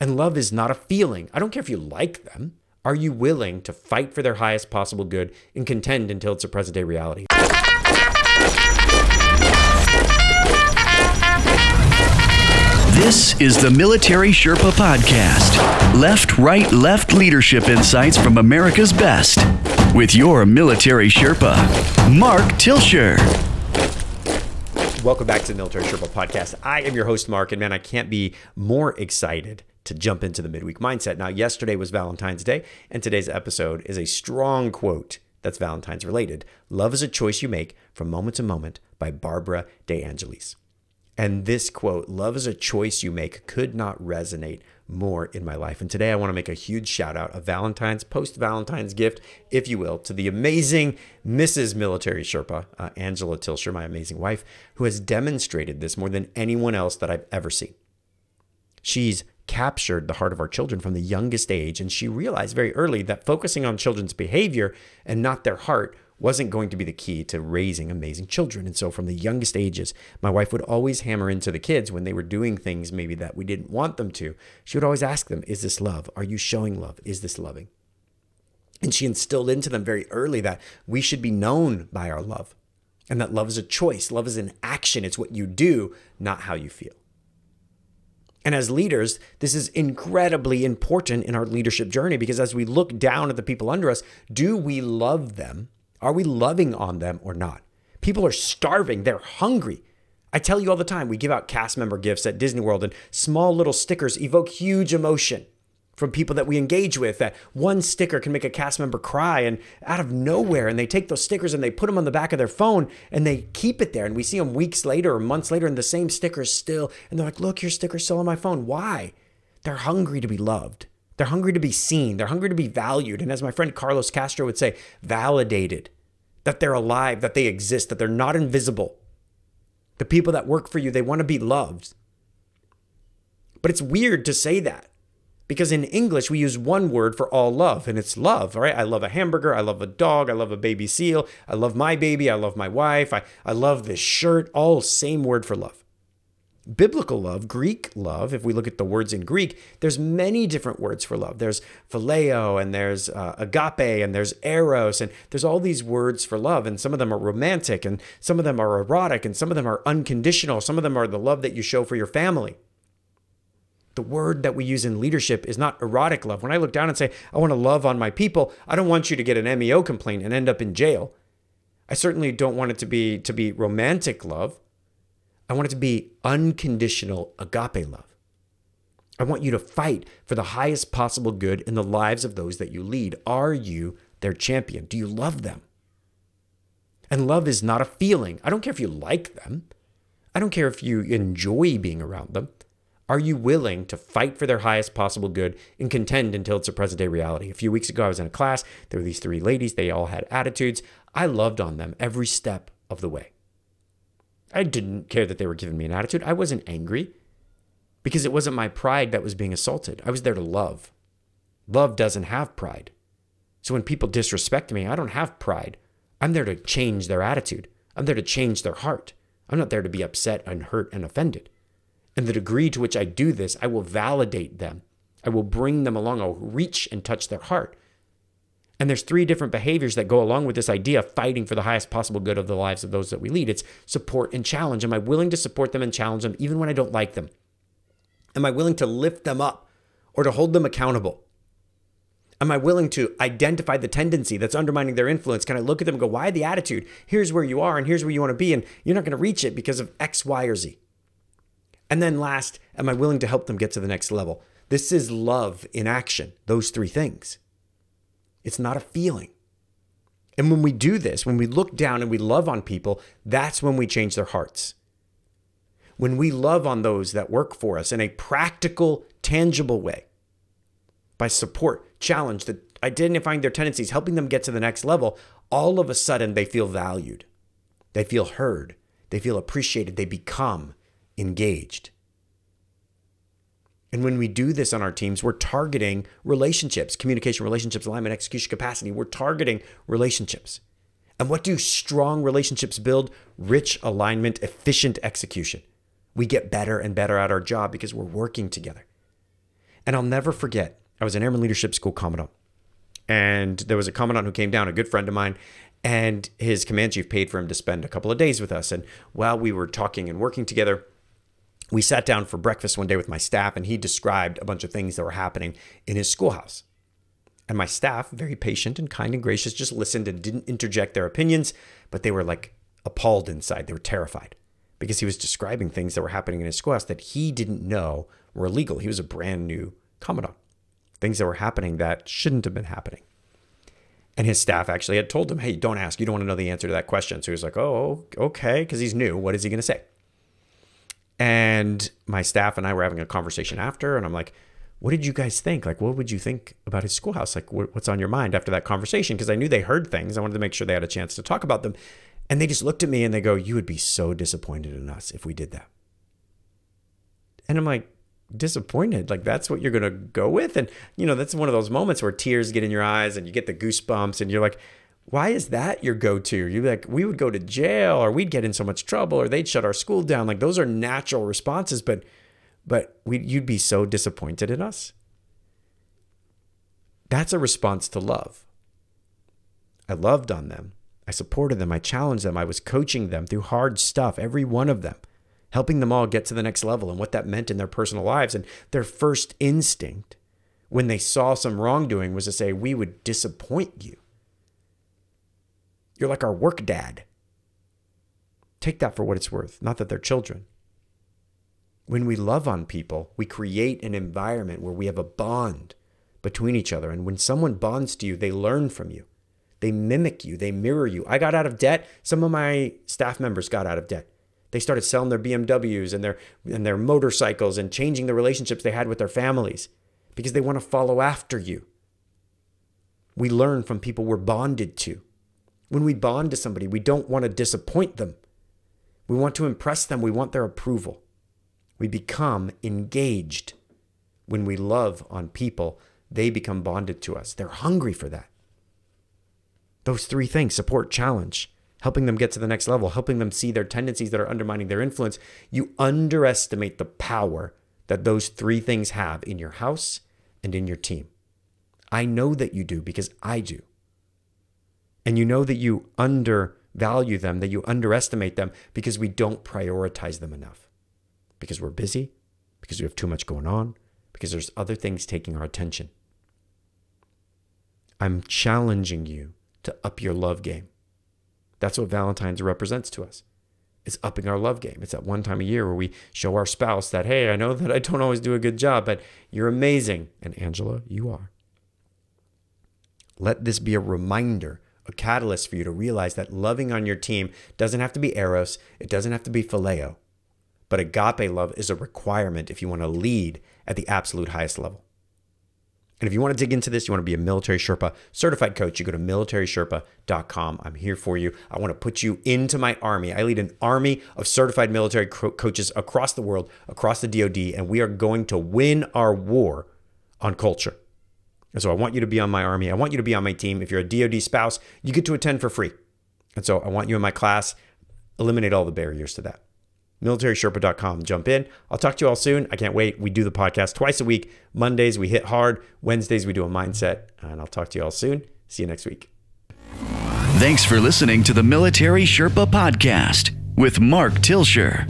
And love is not a feeling. I don't care if you like them. Are you willing to fight for their highest possible good and contend until it's a present day reality? This is the Military Sherpa Podcast. Left, right, left leadership insights from America's best. With your military Sherpa, Mark Tilsher. Welcome back to the Military Sherpa Podcast. I am your host, Mark, and man, I can't be more excited to jump into the midweek mindset. Now, yesterday was Valentine's Day, and today's episode is a strong quote that's Valentine's related. Love is a choice you make from moment to moment by Barbara De Angelis. And this quote, love is a choice you make, could not resonate more in my life. And today I want to make a huge shout out, a Valentine's, post Valentine's gift, if you will, to the amazing Mrs. Military Sherpa, uh, Angela Tilsher, my amazing wife, who has demonstrated this more than anyone else that I've ever seen. She's captured the heart of our children from the youngest age, and she realized very early that focusing on children's behavior and not their heart wasn't going to be the key to raising amazing children. And so from the youngest ages, my wife would always hammer into the kids when they were doing things maybe that we didn't want them to. She would always ask them, Is this love? Are you showing love? Is this loving? And she instilled into them very early that we should be known by our love and that love is a choice. Love is an action. It's what you do, not how you feel. And as leaders, this is incredibly important in our leadership journey because as we look down at the people under us, do we love them are we loving on them or not? People are starving, they're hungry. I tell you all the time, we give out cast member gifts at Disney World, and small little stickers evoke huge emotion from people that we engage with. That one sticker can make a cast member cry, and out of nowhere, and they take those stickers and they put them on the back of their phone and they keep it there. And we see them weeks later or months later, and the same sticker is still, and they're like, Look, your sticker's still on my phone. Why? They're hungry to be loved. They're hungry to be seen. They're hungry to be valued. And as my friend Carlos Castro would say, validated that they're alive, that they exist, that they're not invisible. The people that work for you, they want to be loved. But it's weird to say that because in English, we use one word for all love, and it's love, right? I love a hamburger. I love a dog. I love a baby seal. I love my baby. I love my wife. I, I love this shirt. All same word for love biblical love, Greek love, if we look at the words in Greek, there's many different words for love. There's phileo and there's uh, agape and there's eros and there's all these words for love and some of them are romantic and some of them are erotic and some of them are unconditional. Some of them are the love that you show for your family. The word that we use in leadership is not erotic love. When I look down and say, I want to love on my people, I don't want you to get an MEO complaint and end up in jail. I certainly don't want it to be to be romantic love. I want it to be unconditional agape love. I want you to fight for the highest possible good in the lives of those that you lead. Are you their champion? Do you love them? And love is not a feeling. I don't care if you like them. I don't care if you enjoy being around them. Are you willing to fight for their highest possible good and contend until it's a present day reality? A few weeks ago, I was in a class. There were these three ladies. They all had attitudes. I loved on them every step of the way. I didn't care that they were giving me an attitude. I wasn't angry because it wasn't my pride that was being assaulted. I was there to love. Love doesn't have pride. So when people disrespect me, I don't have pride. I'm there to change their attitude. I'm there to change their heart. I'm not there to be upset and hurt and offended. And the degree to which I do this, I will validate them. I will bring them along. I'll reach and touch their heart. And there's three different behaviors that go along with this idea of fighting for the highest possible good of the lives of those that we lead. It's support and challenge. Am I willing to support them and challenge them even when I don't like them? Am I willing to lift them up or to hold them accountable? Am I willing to identify the tendency that's undermining their influence? Can I look at them and go, why the attitude? Here's where you are and here's where you want to be, and you're not going to reach it because of X, Y, or Z. And then last, am I willing to help them get to the next level? This is love in action, those three things. It's not a feeling. And when we do this, when we look down and we love on people, that's when we change their hearts. When we love on those that work for us in a practical, tangible way, by support, challenge, the, identifying their tendencies, helping them get to the next level, all of a sudden they feel valued. They feel heard. They feel appreciated. They become engaged. And when we do this on our teams, we're targeting relationships, communication, relationships, alignment, execution capacity. We're targeting relationships. And what do strong relationships build? Rich alignment, efficient execution. We get better and better at our job because we're working together. And I'll never forget, I was an Airman Leadership School Commandant. And there was a Commandant who came down, a good friend of mine, and his command chief paid for him to spend a couple of days with us. And while we were talking and working together, we sat down for breakfast one day with my staff, and he described a bunch of things that were happening in his schoolhouse. And my staff, very patient and kind and gracious, just listened and didn't interject their opinions, but they were like appalled inside. They were terrified because he was describing things that were happening in his schoolhouse that he didn't know were illegal. He was a brand new commandant, things that were happening that shouldn't have been happening. And his staff actually had told him, hey, don't ask. You don't want to know the answer to that question. So he was like, oh, okay, because he's new. What is he going to say? And my staff and I were having a conversation after, and I'm like, what did you guys think? Like, what would you think about his schoolhouse? Like, what's on your mind after that conversation? Because I knew they heard things. I wanted to make sure they had a chance to talk about them. And they just looked at me and they go, You would be so disappointed in us if we did that. And I'm like, disappointed. Like that's what you're going to go with. And, you know, that's one of those moments where tears get in your eyes and you get the goosebumps and you're like, why is that your go-to? You're like, we would go to jail or we'd get in so much trouble or they'd shut our school down. Like those are natural responses, but, but we, you'd be so disappointed in us. That's a response to love. I loved on them. I supported them. I challenged them. I was coaching them through hard stuff, every one of them, helping them all get to the next level and what that meant in their personal lives. And their first instinct when they saw some wrongdoing was to say, We would disappoint you. You're like our work dad. Take that for what it's worth, not that they're children. When we love on people, we create an environment where we have a bond between each other. And when someone bonds to you, they learn from you. They mimic you, they mirror you. I got out of debt. Some of my staff members got out of debt. They started selling their BMWs and their and their motorcycles and changing the relationships they had with their families because they want to follow after you. We learn from people we're bonded to. When we bond to somebody, we don't want to disappoint them. We want to impress them. We want their approval. We become engaged. When we love on people, they become bonded to us. They're hungry for that. Those three things support, challenge, helping them get to the next level, helping them see their tendencies that are undermining their influence. You underestimate the power that those three things have in your house and in your team. I know that you do because I do. And you know that you undervalue them, that you underestimate them because we don't prioritize them enough. Because we're busy, because we have too much going on, because there's other things taking our attention. I'm challenging you to up your love game. That's what Valentine's represents to us. It's upping our love game. It's that one time a year where we show our spouse that, hey, I know that I don't always do a good job, but you're amazing. And Angela, you are. Let this be a reminder, a catalyst for you to realize that loving on your team doesn't have to be eros, it doesn't have to be phileo, but agape love is a requirement if you want to lead at the absolute highest level. And if you want to dig into this, you want to be a military Sherpa certified coach, you go to militarySherpa.com. I'm here for you. I want to put you into my army. I lead an army of certified military co- coaches across the world, across the DoD, and we are going to win our war on culture. And so I want you to be on my army. I want you to be on my team. If you're a DoD spouse, you get to attend for free. And so I want you in my class. Eliminate all the barriers to that militarySherpa.com. Jump in. I'll talk to you all soon. I can't wait. We do the podcast twice a week. Mondays, we hit hard. Wednesdays, we do a mindset. And I'll talk to you all soon. See you next week. Thanks for listening to the Military Sherpa Podcast with Mark Tilsher.